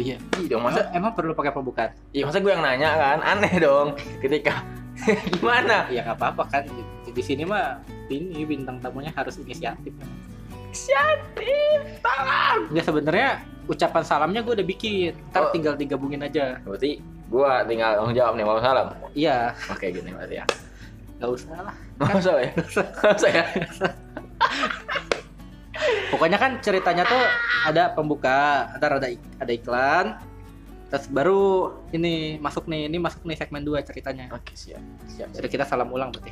iya. Iya dong, Masa masa emang perlu pakai pembukaan? Iya masa gue yang nanya kan? Aneh dong. Ketika gimana? Ya nggak apa-apa kan. Di, sini mah ini bintang tamunya harus inisiatif. Inisiatif, tangan. Enggak sebenarnya ucapan salamnya gue udah bikin. Ntar Oh. tinggal digabungin aja. Berarti gue tinggal tanggung jawab nih mau salam. Iya, Oke gini berarti ya. nggak usah lah. Nggak usah ya? Nggak usah ya? Pokoknya kan ceritanya tuh ada pembuka, ntar ada ik- ada iklan, terus baru ini masuk nih, ini masuk nih segmen 2 ceritanya. Oke siap. Siap. Jadi kita salam ulang berarti.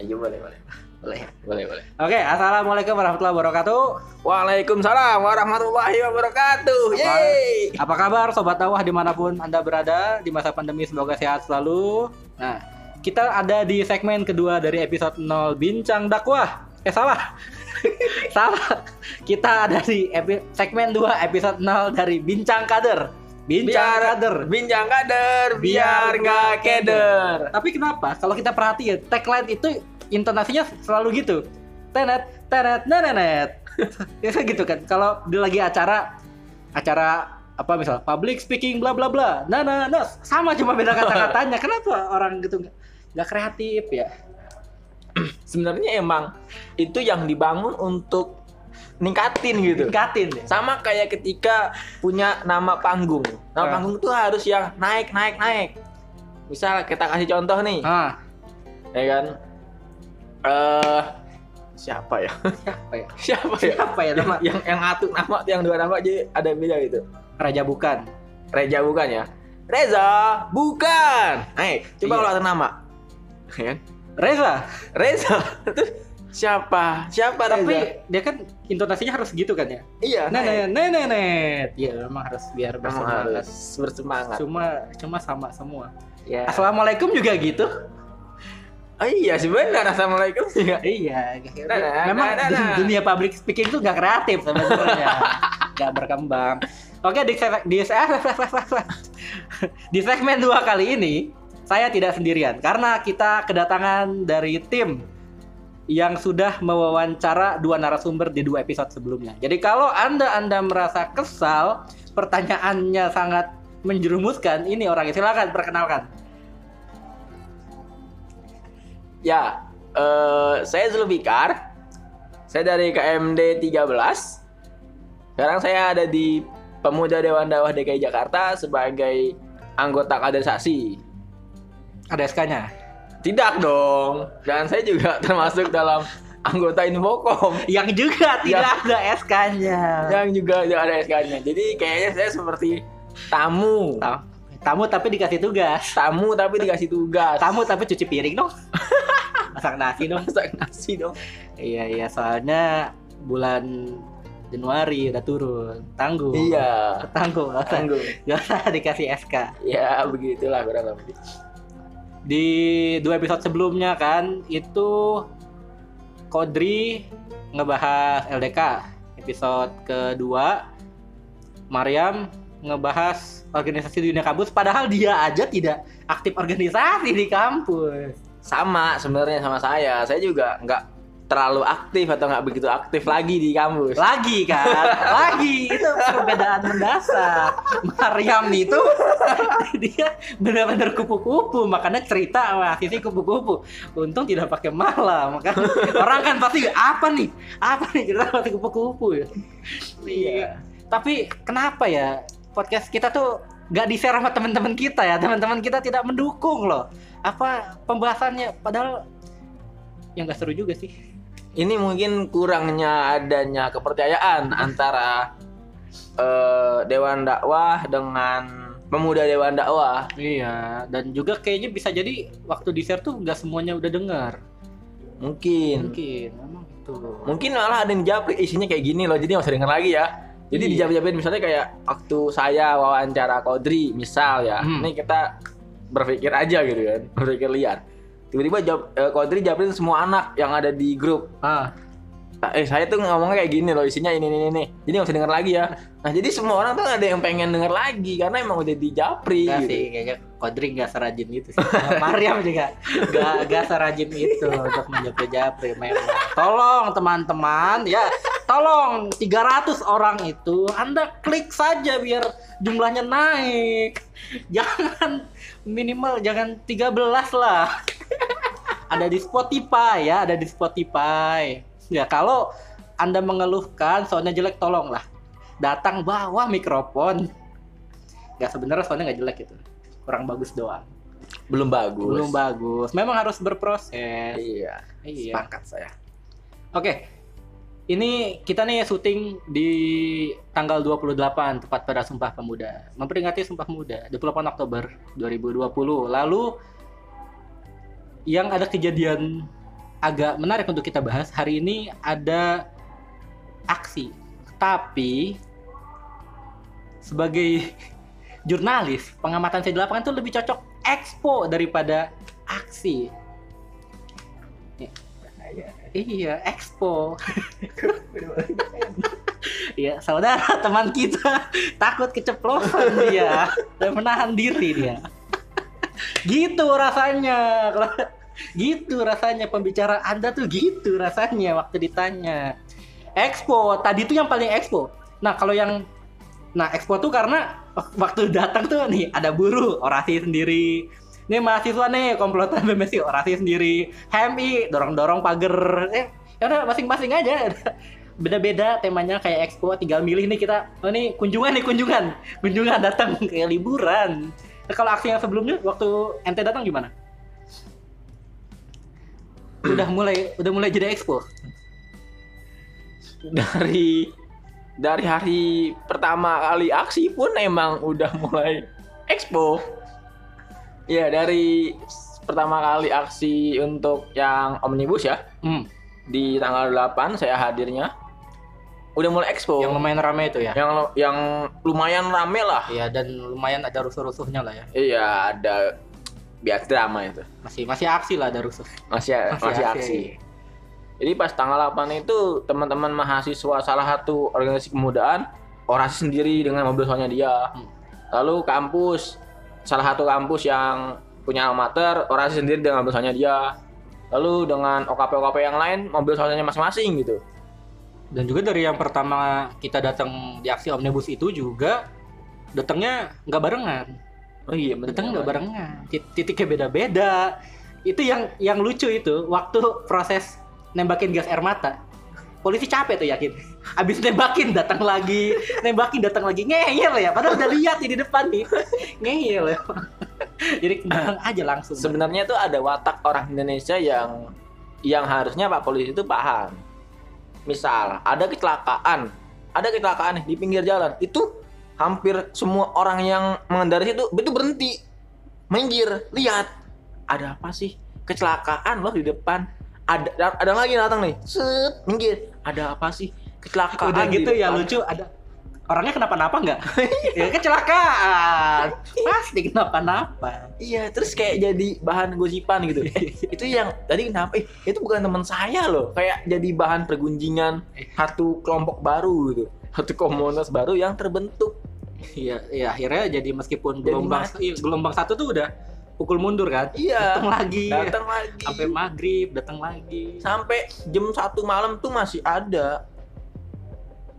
Ayo boleh boleh. Boleh. Boleh boleh. Oke, assalamualaikum warahmatullahi wabarakatuh. Waalaikumsalam warahmatullahi wabarakatuh. Yeay. Apa kabar sobat tawah di mana pun anda berada di masa pandemi semoga sehat selalu. Nah, kita ada di segmen kedua dari episode 0 bincang dakwah. Eh salah. salah. Kita ada di epi- segmen 2 episode 0 dari bincang kader. Bincang Biar kader. Bincang kader, biar Biar nggak keder. Tapi kenapa? Kalau kita perhatiin tagline itu intonasinya selalu gitu. Tenet, tenet, nenenet. Biasa gitu kan. Kalau dia lagi acara acara apa misal public speaking bla bla bla. Nah, nah, nah, sama cuma beda kata-katanya. Kenapa orang gitu nggak kreatif ya? Sebenarnya emang itu yang dibangun untuk ningkatin gitu. Tingkatin ya. Sama kayak ketika punya nama panggung. Nama Ah. panggung tuh harus yang naik, naik, naik. Misal kita kasih contoh nih, Ah, ya kan? Eh siapa ya? siapa ya? siapa ya? Siapa ya nama? yang yang satu nama yang dua nama aja ada beda gitu. Raja bukan. Reza bukan ya? Reza bukan. Hai, coba Iya. kalau ada nama. Ya kan? Reza. Reza. Siapa? Siapa Reza? Tapi dia kan intonasinya harus gitu kan ya? iya, Nenet, nenenet. Iya, memang harus biar bersemangat. harus bersemangat. Cuma cuma sama semua. Ya. Assalamualaikum juga gitu. Oh iya sih benar. Assalamualaikum juga. Iya, Nah, nah, memang nah, nah, nah. dunia public speaking itu nggak kreatif sebenarnya, nggak berkembang. Oke di di di segmen dua kali ini saya tidak sendirian karena kita kedatangan dari tim yang sudah mewawancara dua narasumber di dua episode sebelumnya. Jadi kalau anda anda merasa kesal, pertanyaannya sangat menjerumuskan, ini orangnya silakan perkenalkan. Ya, eh saya Zulfikar. Saya dari KMD 13. Sekarang saya ada di Pemuda Dewan Dakwah DKI Jakarta sebagai anggota kaderisasi. Ada SK-nya. Tidak dong. Dan saya juga termasuk dalam anggota Infocom Yang juga tidak ada SK-nya. yang juga tidak ada SK-nya. Jadi kayaknya saya seperti tamu. Tamu, tamu tapi dikasih tugas. Tamu tapi dikasih tugas. Tamu tapi cuci piring dong. Masak nasi dong. masak nasi dong. Iya iya soalnya bulan Januari udah turun. Tangguh. Iya. Usah, Tangguh. gak usah dikasih SK. Ya begitulah kurang lebih. Di dua episode sebelumnya kan itu Kodri ngebahas LDK. Episode kedua Mariam ngebahas organisasi di dunia kampus padahal dia aja tidak aktif organisasi di kampus. Sama sebenarnya sama saya. Saya juga nggak terlalu aktif atau nggak begitu aktif lagi di kampus. Lagi kan? Lagi itu perbedaan mendasar. Mariam itu dia benar-benar kupu-kupu, makanya cerita wah sisi kupu-kupu. Untung tidak pakai malam, kan orang kan pasti apa nih? Apa nih cerita pakai kupu-kupu ya? Iya. Tapi kenapa ya podcast kita tuh nggak di share sama teman-teman kita ya? Teman-teman kita tidak mendukung loh. Apa pembahasannya? Padahal yang nggak seru juga sih. Ini mungkin kurangnya adanya kepercayaan antara eh, dewan dakwah dengan pemuda dewan dakwah. Iya, dan juga kayaknya bisa jadi waktu di share tuh nggak semuanya udah dengar. Mungkin. Mungkin, memang itu. Mungkin malah ada yang jawab isinya kayak gini loh. Jadi nggak usah denger lagi ya. Jadi Iya. dijawab-jawabin misalnya kayak waktu saya wawancara Kodri misal ya. Hmm. Ini kita berpikir aja gitu kan, berpikir liar. Tiba-tiba jawab eh, Kodri jawabin semua anak yang ada di grup. Ah, eh saya tuh ngomongnya kayak gini loh isinya ini ini ini jadi nggak usah denger lagi ya nah jadi semua orang tuh ada yang pengen denger lagi karena emang udah dijapri enggak gitu. sih, kayaknya Kodri nggak serajin itu sih. Mariam juga nggak nggak serajin itu untuk menjapri-japri memang. Tolong teman-teman ya tolong 300 orang itu Anda klik saja biar jumlahnya naik. Jangan minimal jangan 13 lah. ada di Spotify ya, ada di Spotify. Ya kalau Anda mengeluhkan soalnya jelek tolonglah datang bawa mikrofon. Gak sebenarnya soalnya nggak jelek itu. Kurang bagus doang. Belum bagus. Belum bagus. Memang harus berproses. Iya. Iya. Sepakat saya. Oke. Ini kita nih syuting di tanggal 28 tepat pada Sumpah Pemuda. Memperingati Sumpah Pemuda 28 Oktober 2020. Lalu yang ada kejadian agak menarik untuk kita bahas hari ini ada aksi. Tapi sebagai jurnalis, pengamatan saya di lapangan itu lebih cocok expo daripada aksi. Iya, expo. Iya, saudara teman kita takut keceplosan dia dan menahan diri dia. gitu rasanya. gitu rasanya pembicara Anda tuh gitu rasanya waktu ditanya. Expo, tadi tuh yang paling expo. Nah, kalau yang nah expo tuh karena waktu datang tuh nih ada buruh orasi sendiri. Nih mahasiswa nih komplotan BMSI orasi sendiri. HMI dorong-dorong pagar. Eh, ya udah masing-masing aja. Beda-beda temanya kayak expo tinggal milih nih kita. Oh nih kunjungan nih kunjungan. Kunjungan datang kayak liburan. Nah, kalau aksi yang sebelumnya waktu ente datang gimana? Udah mulai udah mulai jadi expo. Dari dari hari pertama kali aksi pun emang udah mulai expo. Ya dari pertama kali aksi untuk yang omnibus ya Hmm, di tanggal 8 saya hadirnya udah mulai expo. yang lumayan rame itu ya. yang yang lumayan rame lah. Iya dan lumayan ada rusuh-rusuhnya lah ya. Iya ada biar drama itu. Masih masih aksi lah ada rusuh. Masih masih, aksi. Jadi pas tanggal 8 itu teman-teman mahasiswa salah satu organisasi kemudaan orasi sendiri dengan mobil soalnya dia. Hmm. Lalu kampus salah satu kampus yang punya amater orasi sendiri dengan soalnya dia. Lalu dengan OKP-OKP yang lain mobil soalnya masing-masing gitu. Dan juga dari yang pertama kita datang di aksi omnibus itu juga datangnya nggak barengan. Oh iya, Datangnya nggak barengan. Tit- Titiknya beda-beda. Itu yang yang lucu itu waktu proses nembakin gas air mata. Polisi capek tuh yakin. Abis nembakin datang lagi, nembakin datang lagi ngeyel ya. Padahal udah lihat di depan nih. Ngeyel ya. Jadi datang aja langsung. Sebenarnya tuh ada watak orang Indonesia yang yang harusnya Pak Polisi itu paham. Misal ada kecelakaan, ada kecelakaan di pinggir jalan, itu hampir semua orang yang mengendarai itu itu berhenti, minggir, lihat ada apa sih kecelakaan loh di depan. Ada ada lagi datang nih, set minggir, ada apa sih kecelakaan udah gitu ya lucu ada orangnya kenapa-napa nggak? ya kecelakaan. Pasti kenapa-napa. Iya, terus kayak jadi bahan gosipan gitu. Eh, itu yang tadi kenapa? Eh, itu bukan teman saya loh. Kayak jadi bahan pergunjingan satu kelompok baru gitu. Satu komunitas baru yang terbentuk. Iya, iya akhirnya jadi meskipun Jadi gelombang iya, gelombang satu tuh udah pukul mundur kan. Iya. Datang lagi. Datang lagi. Sampai maghrib, datang lagi. Sampai jam satu malam tuh masih ada.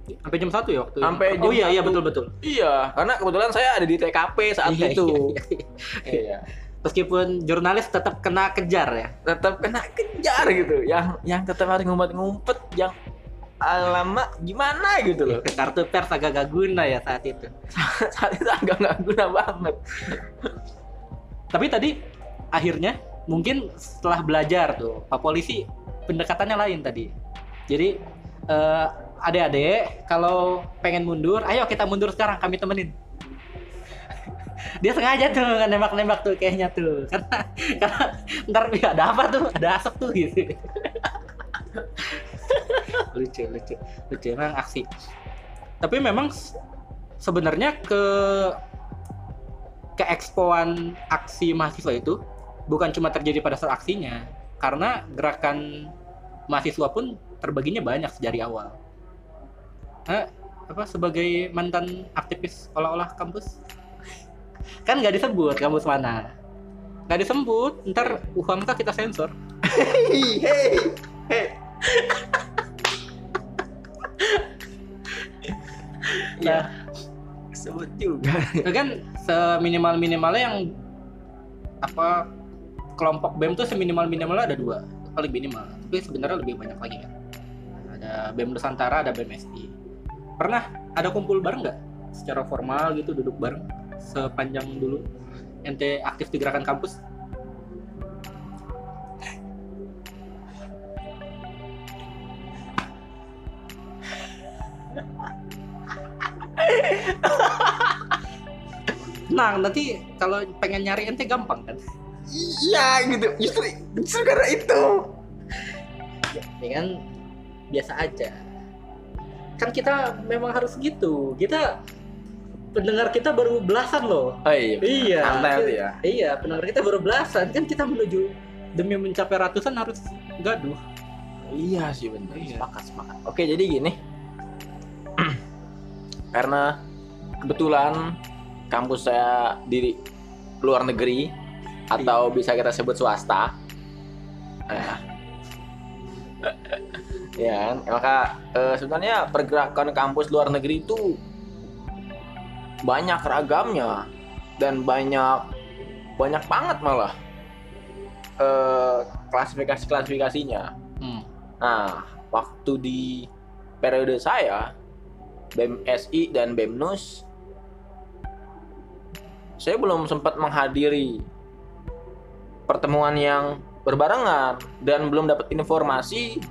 Sampai jam satu ya waktu. Sampai Oh jam iya iya satu. betul betul. Iya, karena kebetulan saya ada di TKP saat Iya, itu. iya, iya. Iya. Meskipun jurnalis tetap kena kejar ya. Tetap kena kejar gitu. Yang yang tetap harus ngumpet-ngumpet yang alamak gimana gitu loh. Kartu pers agak gak guna ya saat itu. saat itu agak nggak guna banget. Tapi tadi akhirnya mungkin setelah belajar tuh Pak Polisi pendekatannya lain tadi. Jadi eh, adik-adik kalau pengen mundur, ayo kita mundur sekarang kami temenin. Dia sengaja tuh nembak-nembak tuh kayaknya tuh karena karena ntar ya ada apa tuh ada asap tuh gitu. lucu lucu lucu emang aksi. Tapi memang sebenarnya ke keekspoan aksi mahasiswa itu bukan cuma terjadi pada saat aksinya karena gerakan mahasiswa pun terbaginya banyak dari awal. Eh, apa sebagai mantan aktivis olah-olah kampus? Kan nggak disebut kampus mana. Nggak disebut ntar UHAMKA kita sensor. Hei, hei, hei. ya sebut juga. Kan seminimal minimalnya yang apa kelompok BEM tuh seminimal minimalnya ada dua paling minimal. Tapi sebenarnya lebih banyak lagi kan ada BEM Nusantara ada BEM SI pernah ada kumpul bareng nggak? Secara formal gitu duduk bareng sepanjang dulu ente aktif di gerakan kampus Nah, nanti kalau pengen nyari ente gampang kan? iya gitu justru justru karena itu Ya kan biasa aja. Kan kita memang harus gitu. Kita pendengar kita baru belasan loh. oh iya Iya. santai ya Iya, pendengar kita baru belasan. Kan kita menuju demi mencapai ratusan harus gaduh. iya sih bener Iya. sepakat sepakat oke jadi gini karena kebetulan kampus saya di luar negeri atau bisa kita sebut swasta Nah. ya kan? maka eh, sebenarnya pergerakan kampus luar negeri itu banyak ragamnya dan banyak banyak banget malah eh, klasifikasi klasifikasinya Hmm. Nah, waktu di periode saya BEM SI dan BEM NUS saya belum sempat menghadiri pertemuan yang berbarengan dan belum dapat informasi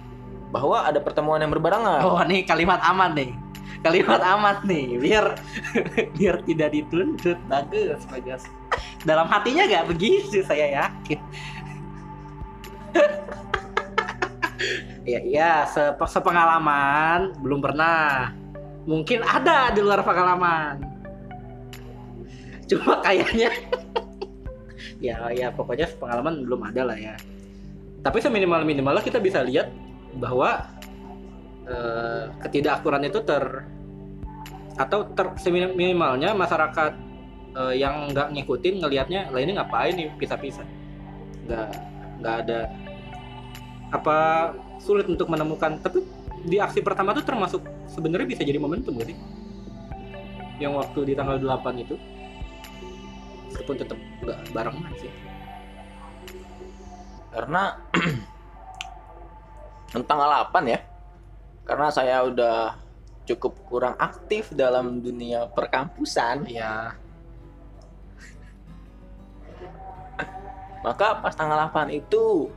bahwa ada pertemuan yang berbarengan. Oh, nih kalimat aman nih. Kalimat aman nih, biar biar tidak dituntut. Bagus, bagus. Dalam hatinya gak begitu, saya yakin. Iya, iya, sep- sepengalaman belum pernah. Mungkin ada di luar pengalaman. Cuma kayaknya ya ya pokoknya pengalaman belum ada lah ya. Tapi seminimal minimalnya kita bisa lihat bahwa eh, ketidakakuran itu ter atau ter seminimalnya masyarakat eh, yang nggak ngikutin ngelihatnya lah ini ngapain nih pisah-pisah? Nggak nggak ada apa sulit untuk menemukan. Tapi di aksi pertama tuh termasuk sebenarnya bisa jadi momentum gak sih? Yang waktu di tanggal 8 itu meskipun tetap nggak barengan sih Karena tanggal 8 ya. Karena saya udah cukup kurang aktif dalam dunia perkampusan, ya maka pas tanggal 8 itu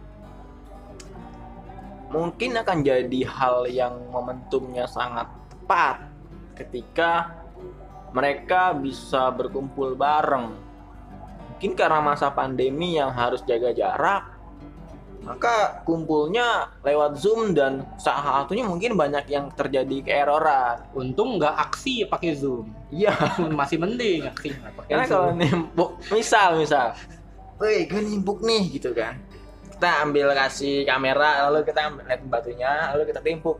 mungkin akan jadi hal yang momentumnya sangat tepat ketika mereka bisa berkumpul bareng. Mungkin karena masa pandemi yang harus jaga jarak, maka kumpulnya lewat Zoom dan salah satunya mungkin banyak yang terjadi keeroran. untung nggak aksi pakai zoom. Iya, masih mending aksi pakai karena Zoom. kalau nimbuk, misal misal, woi gue nimbuk nih gitu kan, kita ambil kasih kamera lalu kita ambil lihat batunya lalu kita timpuk,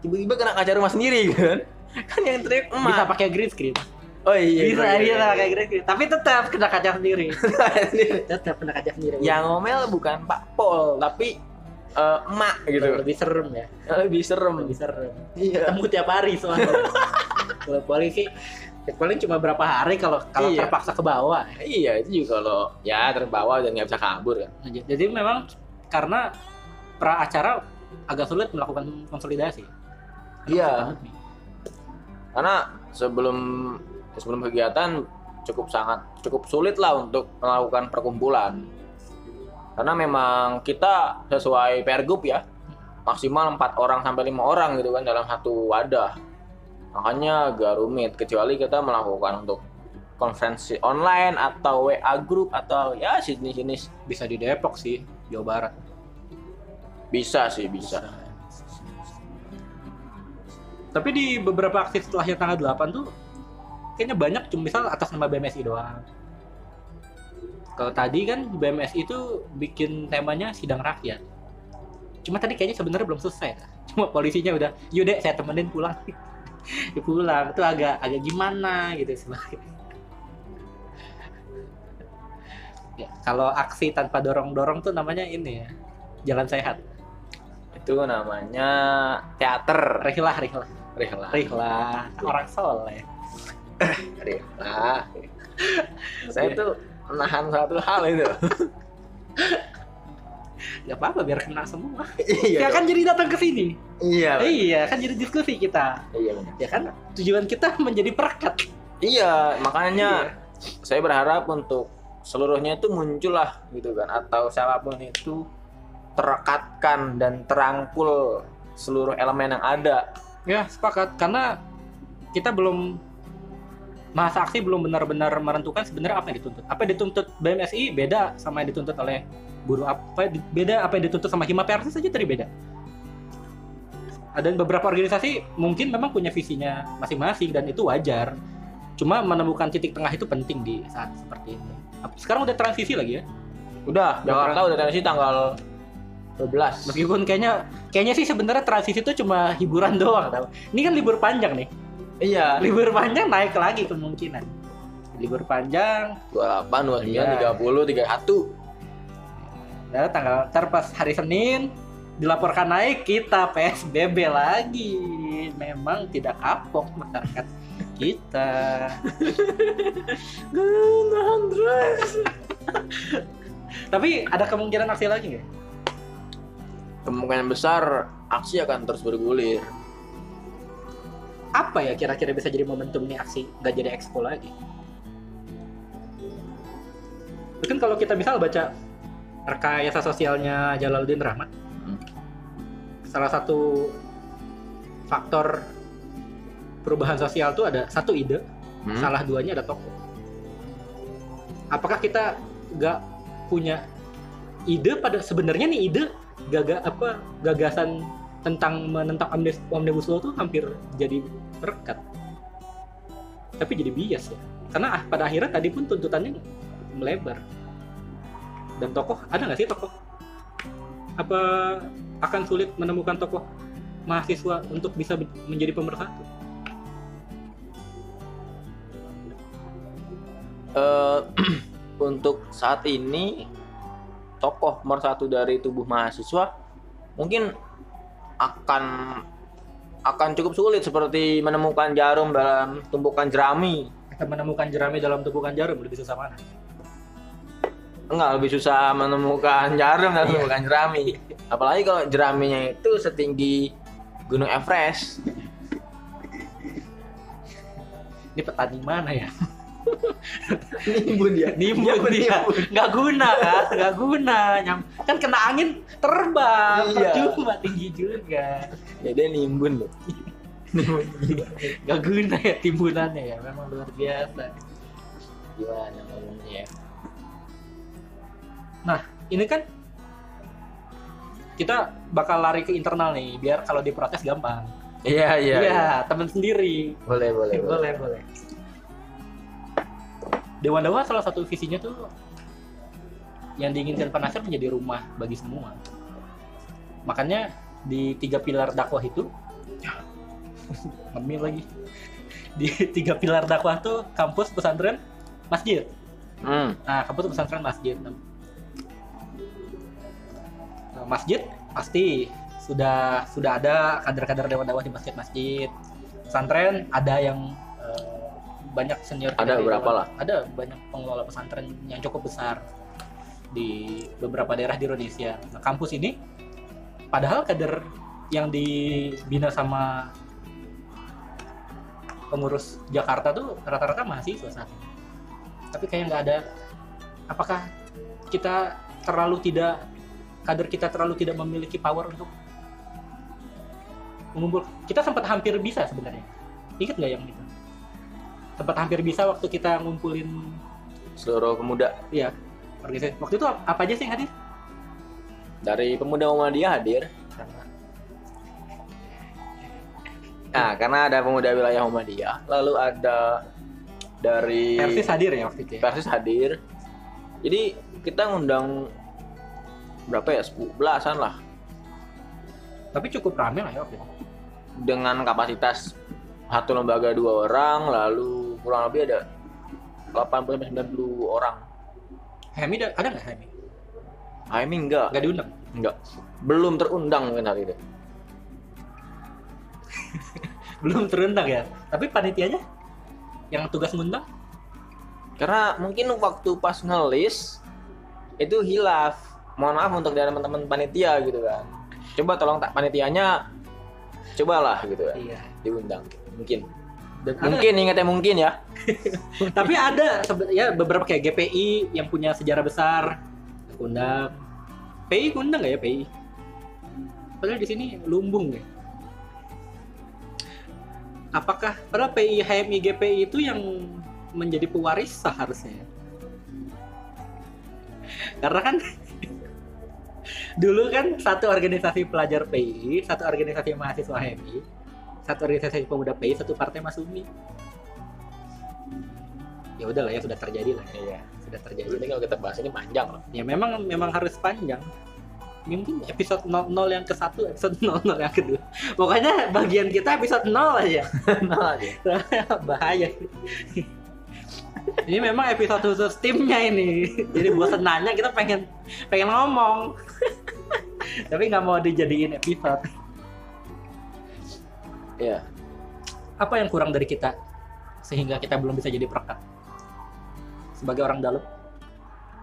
tiba-tiba kena kaca rumah sendiri kan, kan yang teriak emak. bisa pakai green screen Oh iya, bisa iya, bisa iya. pakai green screen tapi tetap kena kaca sendiri Sendiri. tetap kena kaca sendiri yang ngomel bukan Pak Pol tapi eh, emak gitu, lebih serem ya lebih serem. lebih serem Iya. ketemu tiap hari soalnya kalau polisi ya paling cuma berapa hari kalau kalau Iya. terpaksa ke bawah Iya itu juga kalau ya terbawa dan nggak bisa kabur kan. Jadi memang karena pra acara agak sulit melakukan konsolidasi Iya. Karena sebelum sebelum kegiatan cukup sangat cukup sulit lah untuk melakukan perkumpulan. Karena memang kita sesuai pergub ya maksimal empat orang sampai lima orang gitu kan dalam satu wadah. Makanya agak rumit kecuali kita melakukan untuk konferensi online atau WA group atau ya jenis-jenis bisa di Depok sih Jawa Barat bisa sih bisa. tapi di beberapa aksi setelahnya tanggal 8 tuh kayaknya banyak cuma misal atas nama BMSI doang kalau tadi kan BMSI itu bikin temanya sidang rakyat cuma tadi kayaknya sebenarnya belum selesai cuma polisinya udah yaudah saya temenin pulang pulang itu agak agak gimana gitu sebenarnya ya, kalau aksi tanpa dorong dorong tuh namanya ini ya jalan sehat itu namanya teater. Rihlah, rihlah. Rihla. Rihlah. Orang soleh. Rihla. Saya tuh menahan satu hal itu. Gak apa-apa biar kena semua. iya. Ya kan jadi datang ke sini. Iya. Iya, kan jadi diskusi kita. Iya benar. Ya kan tujuan kita menjadi perekat. Iya, makanya saya berharap untuk seluruhnya itu muncul lah gitu kan atau siapa pun itu terekatkan dan terangkul seluruh elemen yang ada. Ya, sepakat karena kita belum masa aksi belum benar-benar menentukan sebenarnya apa yang dituntut. Apa yang dituntut BMSI beda sama yang dituntut oleh buruh apa beda apa yang dituntut sama Hima PRT saja tadi beda. Ada beberapa organisasi mungkin memang punya visinya masing-masing dan itu wajar. Cuma menemukan titik tengah itu penting di saat seperti ini. Sekarang udah transisi lagi ya. Udah, Jakarta udah transisi tanggal 12. Meskipun kayaknya kayaknya sih sebenarnya transisi itu cuma hiburan doang. Ini kan libur panjang nih. Iya. Libur panjang naik lagi kemungkinan. Libur panjang, 28, 29, Iya. 30, 31. ya tanggal ntar pas hari Senin dilaporkan naik kita PSBB lagi. Memang tidak kapok masyarakat kita. Tapi ada kemungkinan aksi lagi nggak? Kemungkinan besar aksi akan terus bergulir. Apa ya kira-kira bisa jadi momentum nih aksi nggak jadi expo lagi? Mungkin kalau kita misal baca rekayasa sosialnya Jalaluddin Rahmat, Hmm. salah satu faktor perubahan sosial tuh ada satu ide, Hmm? salah duanya ada tokoh. Apakah kita nggak punya ide pada sebenarnya nih ide gaga apa gagasan tentang menentang omnibus, law tuh hampir jadi rekat tapi jadi bias ya. Karena ah, pada akhirnya tadi pun tuntutannya melebar. Dan tokoh ada nggak sih tokoh? Apa akan sulit menemukan tokoh mahasiswa untuk bisa menjadi pemersatu? Eh, untuk saat ini tokoh nomor satu dari tubuh mahasiswa mungkin akan akan cukup sulit seperti menemukan jarum dalam tumpukan jerami. Kita menemukan jerami dalam tumpukan jarum lebih susah mana? Enggak lebih susah menemukan jarum dalam Iya. tumpukan jerami. Apalagi kalau jeraminya itu setinggi gunung Everest. Ini petani mana ya nimbun dia. Nimbun dia nggak guna kan nggak guna. Nyam- kan kena angin terbang Iya. percuma tinggi juga. Ya dia nimbun loh. Nggak guna ya timbunannya ya. Memang luar biasa. Gimana ngomongnya ya? Nah ini kan kita bakal lari ke internal nih biar kalau diprotes gampang. Iya iya iya teman sendiri. Boleh boleh boleh boleh. boleh Dewan Dawa salah satu visinya tuh yang diinginkan Penasir menjadi rumah bagi semua. Makanya di tiga pilar dakwah itu ngemil lagi. Di tiga pilar dakwah tuh kampus pesantren masjid. hmm. Nah, kampus pesantren masjid. Nah, masjid pasti sudah sudah ada kader-kader dewan dakwah di masjid-masjid. Pesantren ada yang banyak senior Ada dewan- lah. Ada banyak pengelola pesantren yang cukup besar di beberapa daerah di Indonesia. Nah, kampus ini padahal kader yang dibina sama pengurus Jakarta tuh rata-rata mahasiswa saat ini. Tapi kayak nggak ada. Apakah kita terlalu tidak kader kita terlalu tidak memiliki power untuk mengumpul? Kita sempat hampir bisa sebenarnya. Ingat nggak yang itu? Sempat hampir bisa waktu kita ngumpulin seluruh pemuda ya organisasi. Waktu itu apa aja sih yang hadir? dari pemuda Muhammadiyah hadir nah karena ada pemuda wilayah Muhammadiyah lalu ada dari Persis hadir ya waktu itu ya. Persis hadir jadi kita ngundang berapa ya sepuluh belasan lah Tapi cukup rame lah ya waktu itu. dengan kapasitas satu lembaga dua orang lalu kurang lebih ada 80 90 orang Hemi ada ada nggak Hemi? Aimi enggak Nggak diundang. Enggak. Belum terundang mungkin hal itu. Belum terundang ya. Tapi panitianya yang tugas ngundang Karena mungkin waktu pas ngelis itu hilaf. Mohon maaf untuk dari teman-teman panitia gitu kan. Coba tolong tak panitianya cobalah gitu kan. Iya. Diundang mungkin. Dan ada- Mungkin ingatnya mungkin ya. tapi ada ya beberapa kayak GPI yang punya sejarah besar. Undang PI undang nggak ya PI padahal di sini lumbung ya apakah padahal PI HMI GPI itu yang menjadi pewaris seharusnya? Karena kan dulu kan satu organisasi pelajar PI satu organisasi mahasiswa HMI satu organisasi pemuda PI satu partai Masumi ya udahlah ya sudah terjadi lah ya. Iya. sudah terjadi. Jadi kalau kita bahas ini panjang loh. ya memang memang harus panjang. Mungkin episode 00 yang ke satu episode 00 yang kedua pokoknya bagian kita episode 0 aja. Nah, aja. bahaya. Ini memang episode khusus timnya ini. Jadi bosan nanya kita pengen pengen ngomong. Tapi nggak mau dijadiin episode Iya. apa yang kurang dari kita sehingga kita belum bisa jadi perekat? Sebagai orang dalam.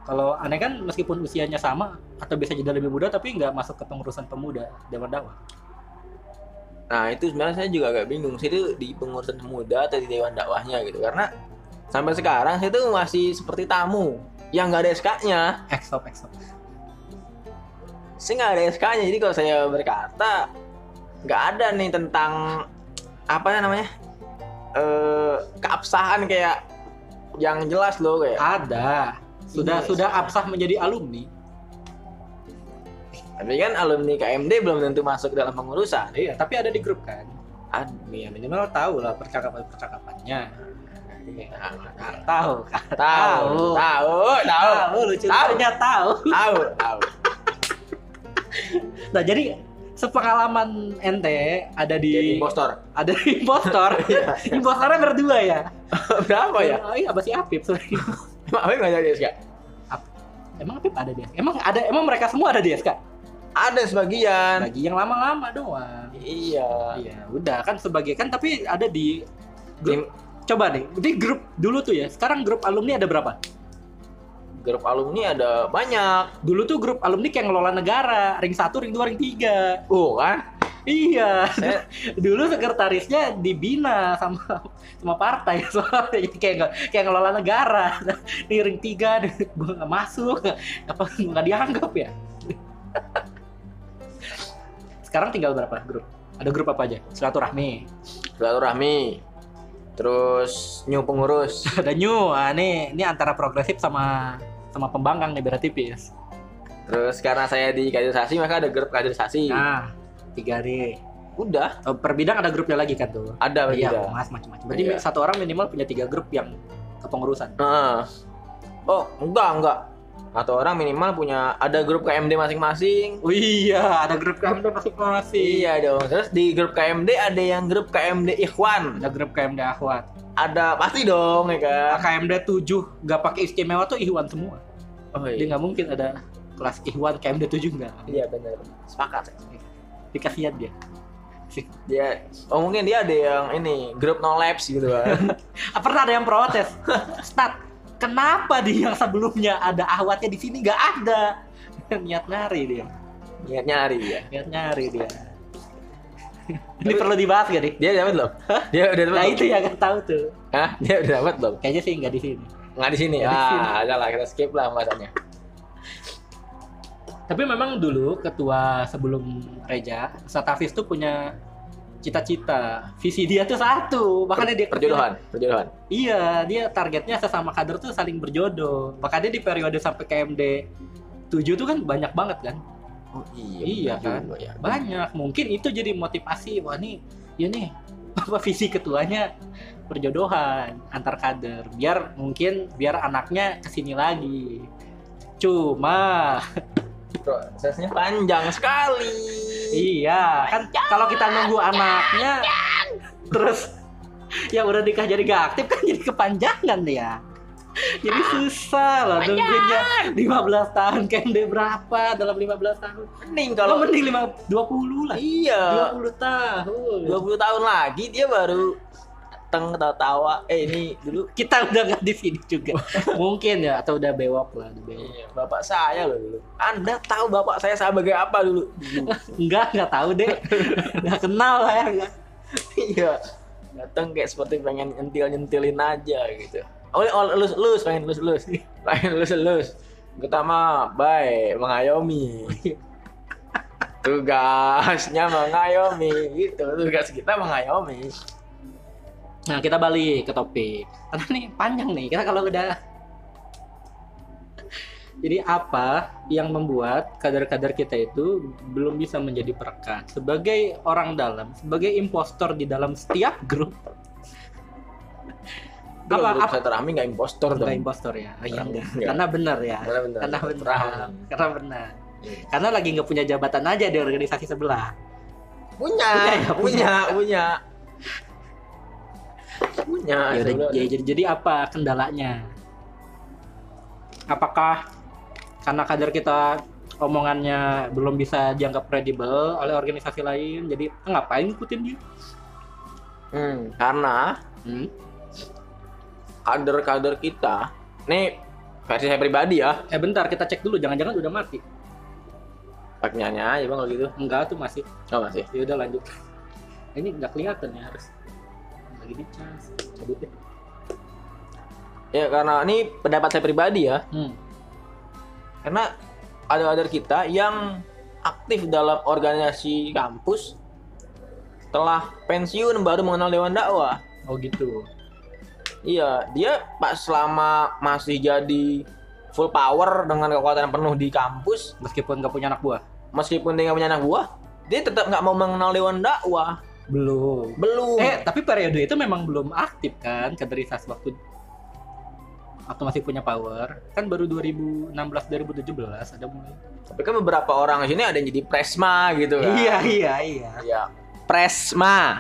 Kalau aneh kan meskipun usianya sama atau bisa jadi lebih muda tapi nggak masuk ke pengurusan pemuda dewan dakwah. Nah itu sebenarnya saya juga agak bingung sih itu di pengurusan muda atau di dewan dakwahnya gitu. Karena sampai sekarang saya tuh masih seperti tamu yang nggak ada SK-nya. exop exop. Saya nggak ada SK-nya jadi kalau saya berkata nggak ada nih tentang apa namanya eh keabsahan kayak yang jelas loh kayak. ada. Sudah Iya, sudah absah menjadi alumni. Tapi kan alumni KMD belum tentu masuk dalam pengurusan. iya tapi ada di grup kan? Ad- ya minimal tahu lah percakapan percakapannya iya. Nah, tahu. tahu, tahu, tahu, tahu. Lucu Tahu. tahu. Tahu, tahu. nah jadi sepengalaman ente ada Jadi di impostor. ada di impostor Iya. impostornya berdua ya Berapa ya? oh iya masih Apip sorry Emang apa nggak jadi SK? emang Apip ada di SK emang ada emang mereka semua ada di SK Ada sebagian. lagi yang lama-lama doang Iya. iya udah kan sebagai kan tapi ada di Tim grup coba nih di grup dulu tuh ya sekarang grup alumni ada berapa grup alumni ada banyak. dulu tuh grup alumni kayak ngelola negara. Ring satu ring dua ring tiga. Oh kan? iya. Saya dulu sekretarisnya dibina sama sama partai. Soalnya jadi kayak kayak ngelola negara. Di ring tiga gue nggak masuk. Apa nggak dianggap ya? Sekarang tinggal berapa grup? Ada grup apa aja? Silaturahmi. Silaturahmi. Terus new pengurus. ada new. Ah nih ini antara progresif sama sama pembangkang nih berarti tipis Terus karena saya di kaderisasi maka ada grup kaderisasi. nah tiga nih Udah, Oh, per bidang ada grupnya lagi kan tuh ada iya mas macam-macam berarti Iya. satu orang minimal punya tiga grup yang kepengurusan Heeh. Oh, enggak, enggak. Atau orang minimal punya ada grup KMD masing-masing. Oh iya, ada grup KMD masing-masing. Iya dong. Terus di grup KMD ada yang grup KMD Ikhwan. Ada grup KMD Akhwat. Ada pasti dong ya kan. KMD 7 nggak pakai istimewa tuh Ikhwan semua. Oh Dia nggak mungkin ada kelas Ikhwan KMD 7 nggak. Iya benar. Sepakat. Dikasihan dia. Dia oh mungkin dia ada yang ini grup no labs gitu kan. Ah, pernah ada yang protes. Stat, kenapa di yang sebelumnya ada Ahwatnya di sini nggak ada? Niat nyari dia. Niat nyari ya. Niat nyari dia. Ini perlu dibahas gak nih? Dia dapat belum? Dia udah dapat. Nah itu yang nggak tahu tuh. Hah? Dia udah dapat belum? Kayaknya sih nggak di sini. Nggak di sini. Nggak di sini. Ah, ada lah kita skip lah pembahasannya. Tapi memang dulu ketua sebelum Reja, Satafis tuh punya cita-cita. Visi dia tuh satu. Makanya dia perjodohan, perjodohan. Iya, dia targetnya sesama kader tuh saling berjodoh. Makanya di periode sampai KMD 7 tuh kan banyak banget kan. Oh Iya benar kan? juga ya. Banyak. Mungkin itu jadi motivasi. Wah nih, ya nih apa visi ketuanya perjodohan antar kader. Biar mungkin biar anaknya ke sini lagi. Cuma Prosesnya panjang sekali. Iya, kan kalau kita nunggu anaknya terus yang udah nikah jadi gak aktif kan jadi kepanjangan ya. Jadi susah loh nunggunya 15 tahun KMD berapa dalam 15 tahun? Mending Kalau kalau mending 5, 20 lah. iya 20 tahun. 20 tahun lagi dia baru datang ketawa-tawa. Eh ini dulu Kita udah nggak di sini juga. Mungkin ya atau udah bewok lah, udah bewok. Iya, bapak saya loh dulu. Anda tahu bapak saya sebagai apa dulu? Enggak, enggak tahu deh. Enggak kenal lah ya, enggak. iya. Datang kayak seperti pengen nyentil-nyentilin aja gitu. Oh, oh lulus lulus pengen lulus lulus. Pengen lulus lulus. Kita mah baik mengayomi. Tugasnya mengayomi gitu. Tugas kita mengayomi. Nah, kita balik ke topik. Karena nih panjang nih. Kita kalau udah Jadi apa yang membuat kader-kader kita itu belum bisa menjadi perekat sebagai orang dalam, sebagai impostor di dalam setiap grup? Apa, Apa- apa- saya terami nggak impostor dong. impostor ya? Oh, iya Enggak. Karena benar ya. Karena benar. Karena benar. Karena benar. Karena lagi nggak punya jabatan aja di organisasi sebelah. Punya, Punya ya, punya, punya. Punya. ya udah ya, jadi jadi apa kendalanya apakah karena kader kita omongannya belum bisa dianggap kredibel oleh organisasi lain jadi ah, ngapain ikutin dia Hmm, karena hmm? Kader-kader kita, nih versi saya pribadi ya, eh bentar kita cek dulu. Jangan-jangan udah mati. Pakai aja bang kalau gitu. enggak tuh masih. Oh masih. ya udah lanjut. Ini nggak kelihatan ya harus. Lagi dicas. Cabut deh. Ya karena ini pendapat saya pribadi ya, hmm. karena ada kader kita yang aktif dalam organisasi kampus telah pensiun baru mengenal dewan dakwah. oh gitu Iya, dia pas selama masih jadi full power dengan kekuatan penuh di kampus, meskipun nggak punya anak buah meskipun dia nggak punya anak buah, dia tetap nggak mau mengenal dewan dakwah. belum Belum. Eh, tapi periode itu memang belum aktif kan kaderisasi waktu waktu masih punya power. Kan baru 2016 2017 ada mulai. Tapi kan beberapa orang di sini ada yang jadi presma gitu kan. Iya, iya, iya. Iya. Presma.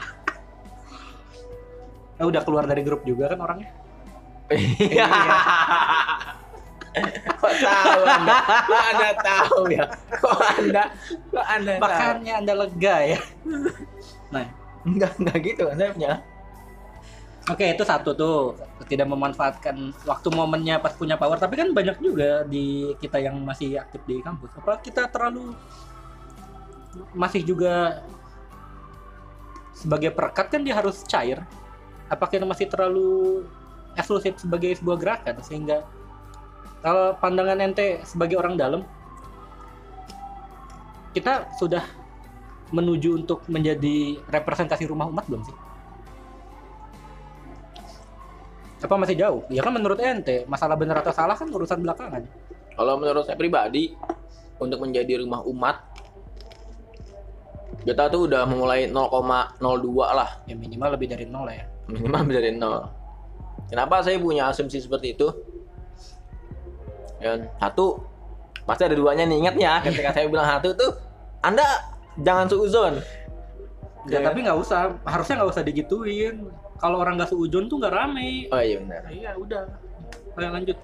Eh, udah keluar dari grup juga kan orangnya. Iya. Kok tahu anda? Kok anda tahu ya? Kok anda? Kok anda tahu? Makanya Anda lega ya. Nah, Enggak, enggak gitu konsepnya. oke itu satu tuh tidak memanfaatkan waktu momennya pas punya power. Tapi kan banyak juga di kita yang masih aktif di kampus. Apa kita terlalu masih juga sebagai perekat kan dia harus cair. Apa kita masih terlalu eksklusif sebagai sebuah gerakan sehingga kalau pandangan ente sebagai orang dalam kita sudah menuju untuk menjadi representasi rumah umat belum sih? Apa masih jauh? Ya kan menurut ente masalah benar atau salah kan urusan belakangan. Kalau menurut saya pribadi, untuk menjadi rumah umat, kita tuh udah memulai 0,02 lah. Ya minimal lebih dari nol lah ya. Minimal dari nol. Kenapa saya punya asumsi seperti itu? Dan satu, pasti ada duanya nih ingat ya. Ketika saya bilang satu tuh, anda jangan suuzon. Ya, Ya. tapi nggak usah, harusnya nggak usah digituin. Kalau orang nggak seujon tuh nggak rame. Oh iya benar. Iya udah. Ayo lanjut.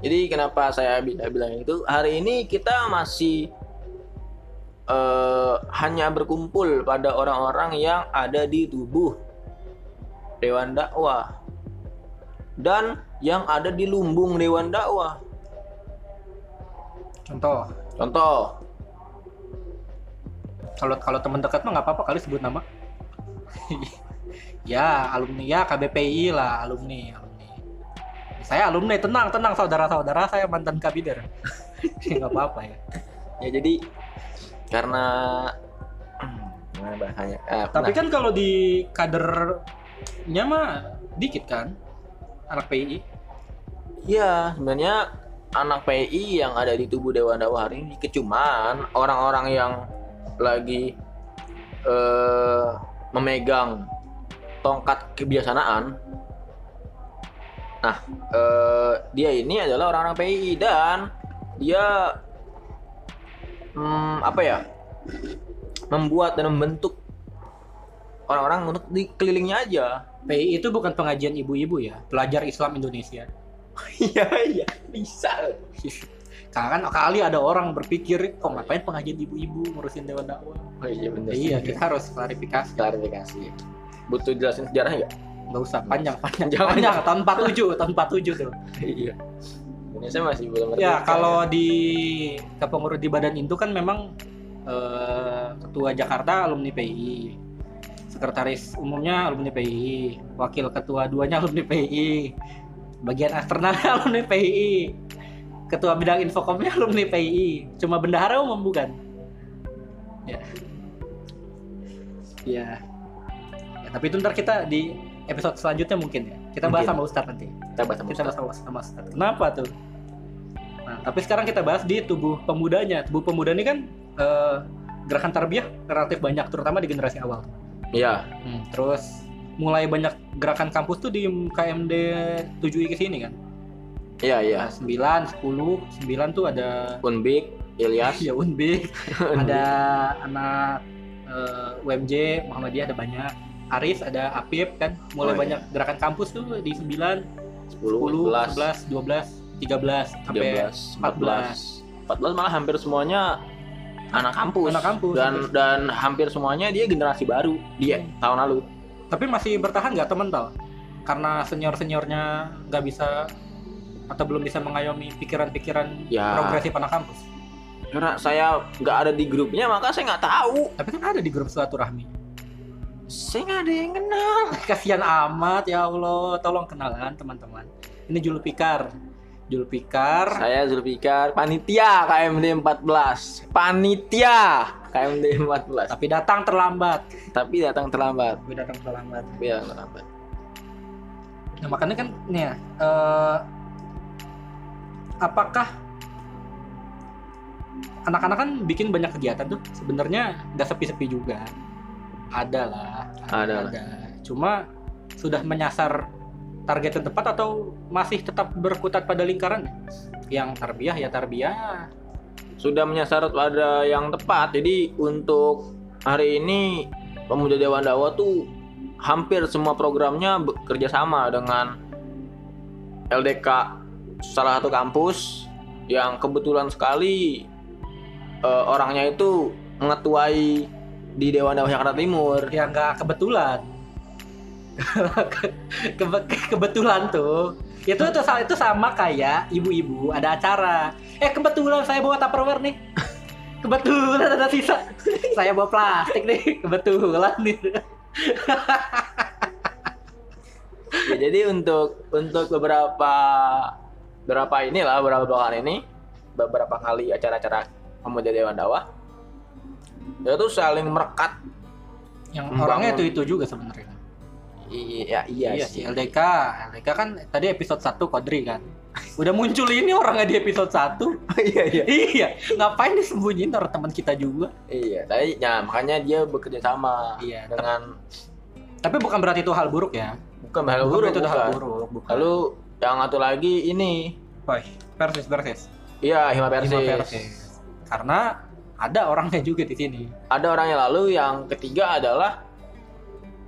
Jadi kenapa saya bisa bilang itu? Hari ini kita masih eh, hanya berkumpul pada orang-orang yang ada di tubuh Dewan Dakwah dan yang ada di lumbung Dewan Dakwah. Contoh, Contoh, kalau kalau teman dekat mah nggak apa-apa kali sebut nama. ya alumni ya KBPI lah alumni alumni. Saya alumni tenang tenang saudara-saudara saya mantan kabider. nggak apa-apa ya. ya jadi karena gimana bahasanya? Eh, Tapi nah, kan kalau di kadernya mah dikit kan anak PI. Iya, sebenarnya anak PI yang ada di tubuh Dewan Dakwah hari ini dikit cuman orang-orang yang lagi eh, memegang tongkat kebiasaan. Nah, eh, dia ini adalah orang-orang PI dan dia hmm, apa ya? membuat dan membentuk orang-orang untuk di kelilingnya aja. PI itu bukan pengajian ibu-ibu ya, pelajar Islam Indonesia. Iya iya bisa. Karena kan kali ada orang berpikir, kok ngapain pengajian ibu-ibu ngurusin dewan dakwah? Oh iya benar. Iya, kita harus klarifikasi. klarifikasi. Butuh jelasin sejarahnya nggak? Nggak usah panjang, panjang, Jangan. panjang. Tahun 47, tahun 47 tuh. Iya. Indonesia masih belum Ya, merdeka. kalau di kepengurus di Badan Intu kan memang eh, ketua Jakarta alumni PI, sekretaris umumnya alumni PI, wakil ketua duanya alumni PI, bagian eksternalnya alumni PI, ketua bidang infocomnya alumni PI, cuma bendahara umum bukan? Ya. Ya. Ya, tapi itu ntar kita di episode selanjutnya mungkin ya. Kita bahas Mungkin. sama Ustadz nanti kita bahas sama kita Ustaz. bahas sama Ustadz. Kenapa tuh? Nah, tapi sekarang kita bahas di tubuh pemudanya. Tubuh pemuda ini kan eh, gerakan tarbiyah relatif banyak, terutama di generasi awal. Iya. Hmm, terus mulai banyak gerakan kampus tuh di KMD 7I ke sini kan. Iya iya. Nah, 9, 10, 9 tuh ada Unbik, Ilyas. ya Unbik, ada anak eh, UMJ Muhammadiyah ada banyak. Aris ada Apip kan, mulai Oh, iya. banyak gerakan kampus tuh di 9, 10, 10, 11, 11, 12, 13 sampai 13, 14. 14 malah hampir semuanya anak kampus. Anak kampus. Dan dan hampir semuanya dia generasi baru. Dia tahun lalu. Tapi masih bertahan nggak temen tau? Karena senior seniornya nggak bisa atau belum bisa mengayomi pikiran-pikiran Ya. progresif anak kampus. Karena saya nggak ada di grupnya maka saya nggak tahu. Tapi kan ada di grup silaturahmi. Saya nggak ada yang kenal. Kasihan amat ya Allah, tolong kenalan teman-teman. Ini Julpikar. Julpikar. Saya Zulfikar, panitia KMD 14. Panitia KMD 14. Tapi datang terlambat. Tapi datang terlambat. Tapi datang terlambat. Tapi datang terlambat. Nah makanya kan nih ya, eh, apakah anak-anak kan bikin banyak kegiatan tuh sebenarnya nggak sepi-sepi juga ada lah Ada cuma sudah menyasar target yang tepat atau masih tetap berkutat pada lingkaran yang tarbiyah ya tarbiyah Sudah menyasar pada yang tepat. Jadi untuk hari ini Pemuda Dewan Dawa tuh hampir semua programnya bekerja sama dengan LDK salah satu kampus yang kebetulan sekali eh, orangnya itu mengetuai di Dewan Dawa Jakarta Timur. ya nggak kebetulan Kebe- kebetulan tuh. Itu itu sa- itu sama kayak ibu-ibu ada acara. Eh kebetulan saya bawa tupperware nih. Kebetulan ada sisa. Saya bawa plastik nih. Kebetulan nih. Ya, jadi untuk untuk beberapa beberapa inilah beberapa belakangan ini beberapa kali acara-acara pemuda Dewan Dawa itu saling merekat. Yang orangnya itu itu juga sebenarnya iya iya, sih. LDK LDK kan tadi episode 1 Kodri kan. Udah muncul ini orangnya di episode 1 iya iya. Iya. Ngapain disembunyiin orang teman kita juga? Iya tadi ya makanya dia bekerja sama Iya, dengan tapi bukan berarti itu hal buruk ya? Bukan hal buruk itu hal bukan. buruk bukan. Lalu yang satu lagi ini. Woi, persis persis. Iya Hima Persis. Persis. karena ada orangnya juga di sini. Ada orangnya lalu yang ketiga adalah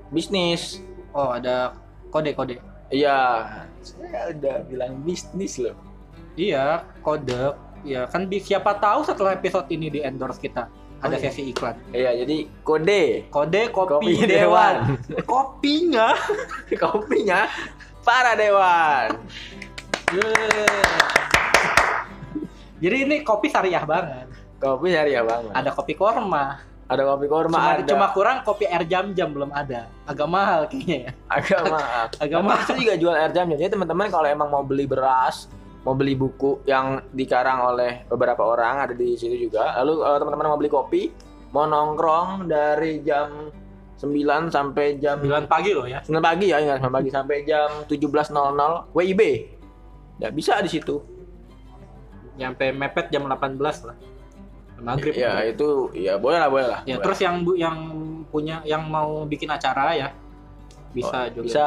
bisnis oh ada kode kode. Iya. Saya udah bilang bisnis loh. Iya kode. Ya kan siapa tahu setelah episode ini di endorse kita. Ada Oh, iya. sesi iklan. Iya jadi kode. Kode kopi, Kopi dewan. kopinya? Kopinya para dewan. jadi ini kopi syariah banget. Kopi syariah banget. ada kopi korma Ada kopi kurma, cuma, ada cuma kurang kopi air jam jam belum ada agak mahal kayaknya ya agak mahal. agak Tapi mahal kita juga jual air jam. Jadi teman-teman kalau emang mau beli beras, mau beli buku yang dikarang oleh beberapa orang ada di situ juga. Lalu kalau teman-teman mau beli kopi, mau nongkrong dari jam 9 sampai jam 9 pagi loh ya 9 pagi ya, ingat 9 pagi sampai jam 17.00 WIB. Ya bisa di situ. nyampe mepet jam 18 lah maghrib Ya itu ya boleh lah boleh lah. ya Boleh. terus yang bu yang punya yang mau bikin acara ya bisa Oh, juga bisa,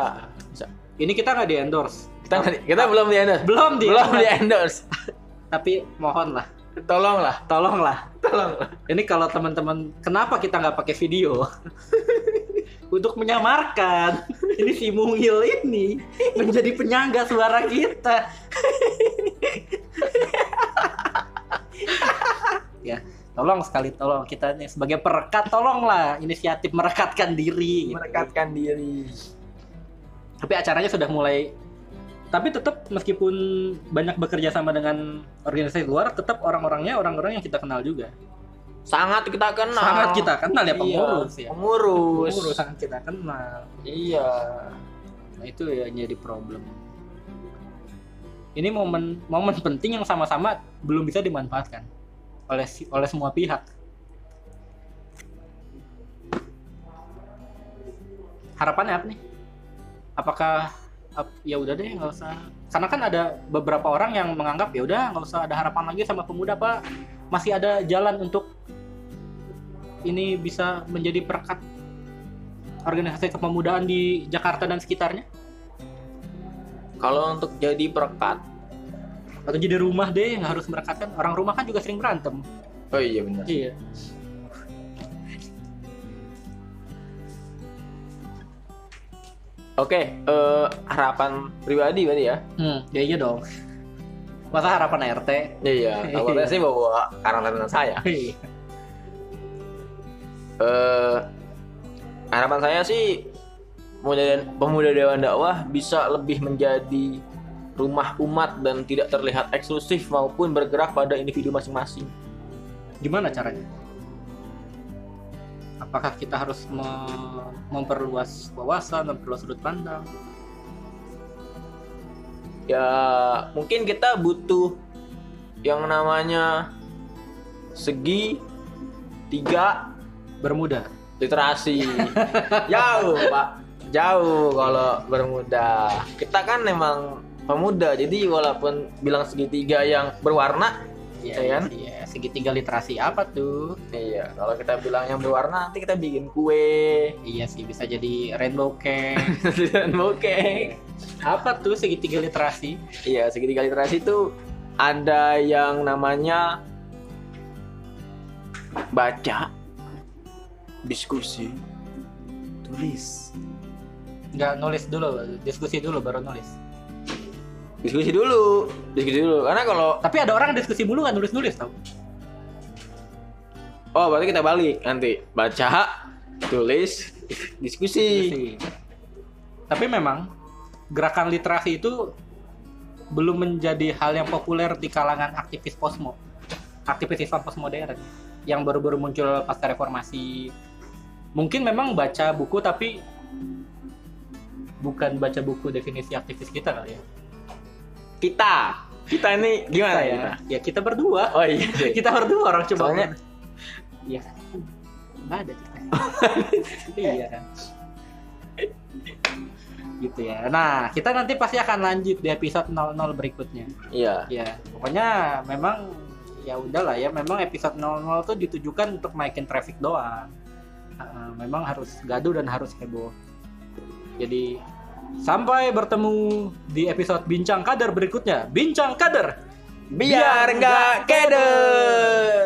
bisa. ini kita nggak di endorse kita kita belum di endorse. belum di Belum di endorse. tapi mohon lah Tolonglah, tolonglah tolonglah. ini kalau teman-teman kenapa kita nggak pakai video untuk menyamarkan ini si mungil ini menjadi penyangga suara kita tolong sekali tolong kita nih sebagai perekat tolonglah inisiatif merekatkan diri gitu. Merekatkan diri. tapi acaranya sudah mulai tapi tetap meskipun banyak bekerja sama dengan organisasi luar tetap orang-orangnya orang-orang yang kita kenal juga Sangat kita kenal. sangat kita kenal ya Iya, pengurus ya Pengurus. pengurus sangat kita kenal Iya. nah itu ya jadi problem ini momen momen penting yang sama-sama belum bisa dimanfaatkan oleh oleh semua pihak. Harapannya apa nih? Apakah ap- ya udah deh nggak usah. Karena kan ada beberapa orang yang menganggap ya udah nggak usah ada harapan lagi sama pemuda pak. Masih ada jalan untuk ini bisa menjadi perekat organisasi kepemudaan di Jakarta dan sekitarnya. Kalau untuk jadi perekat, atau jadi rumah deh nggak harus merekatkan. Orang rumah kan juga sering berantem. Oh iya benar. iya. Oke, eh, harapan pribadi berarti ya? hmm ya iya dong. Masa harapan RT Iya, awalnya sih bawa karantina saya. Eh, harapan saya sih pemuda, pemuda Dewan Dakwah bisa lebih menjadi rumah umat dan tidak terlihat eksklusif maupun bergerak pada individu masing-masing. gimana caranya? Apakah kita harus me- memperluas wawasan memperluas sudut pandang? Ya, mungkin kita butuh yang namanya segi tiga bermuda. literasi. Jauh pak. Jauh kalau bermuda. Kita kan memang pemuda. Jadi walaupun bilang segitiga yang berwarna Iya Iya kan? iya segitiga literasi apa tuh? Iya kalau kita bilang yang berwarna nanti kita bikin kue. Iya sih bisa jadi rainbow cake. Dan bokeh apa tuh segitiga literasi? Iya segitiga literasi itu ada yang namanya baca diskusi tulis. Nggak nulis dulu diskusi dulu baru nulis diskusi dulu diskusi dulu karena kalau tapi ada orang diskusi mulu nggak nulis nulis tau oh berarti kita balik nanti baca tulis diskusi Diskusi. Tapi memang gerakan literasi itu belum menjadi hal yang populer di kalangan aktivis posmo, aktivis Islam postmodern yang baru-baru muncul pasca reformasi. Mungkin memang baca buku tapi bukan baca buku definisi aktivis kita kali ya. Kita kita ini gimana Kita ya ya? Ya kita berdua. oh iya. Kita berdua orang coba. Soalnya- Iya. Nggak ada kita. iya kan. Gitu ya. Nah, kita nanti pasti akan lanjut di episode 00 berikutnya. iya Ya, pokoknya memang ya udahlah ya, memang episode 00 tuh ditujukan untuk naikin traffic doang. Uh, memang harus gaduh dan harus heboh. Jadi sampai bertemu di episode bincang kader berikutnya. Bincang kader. biar nggak keder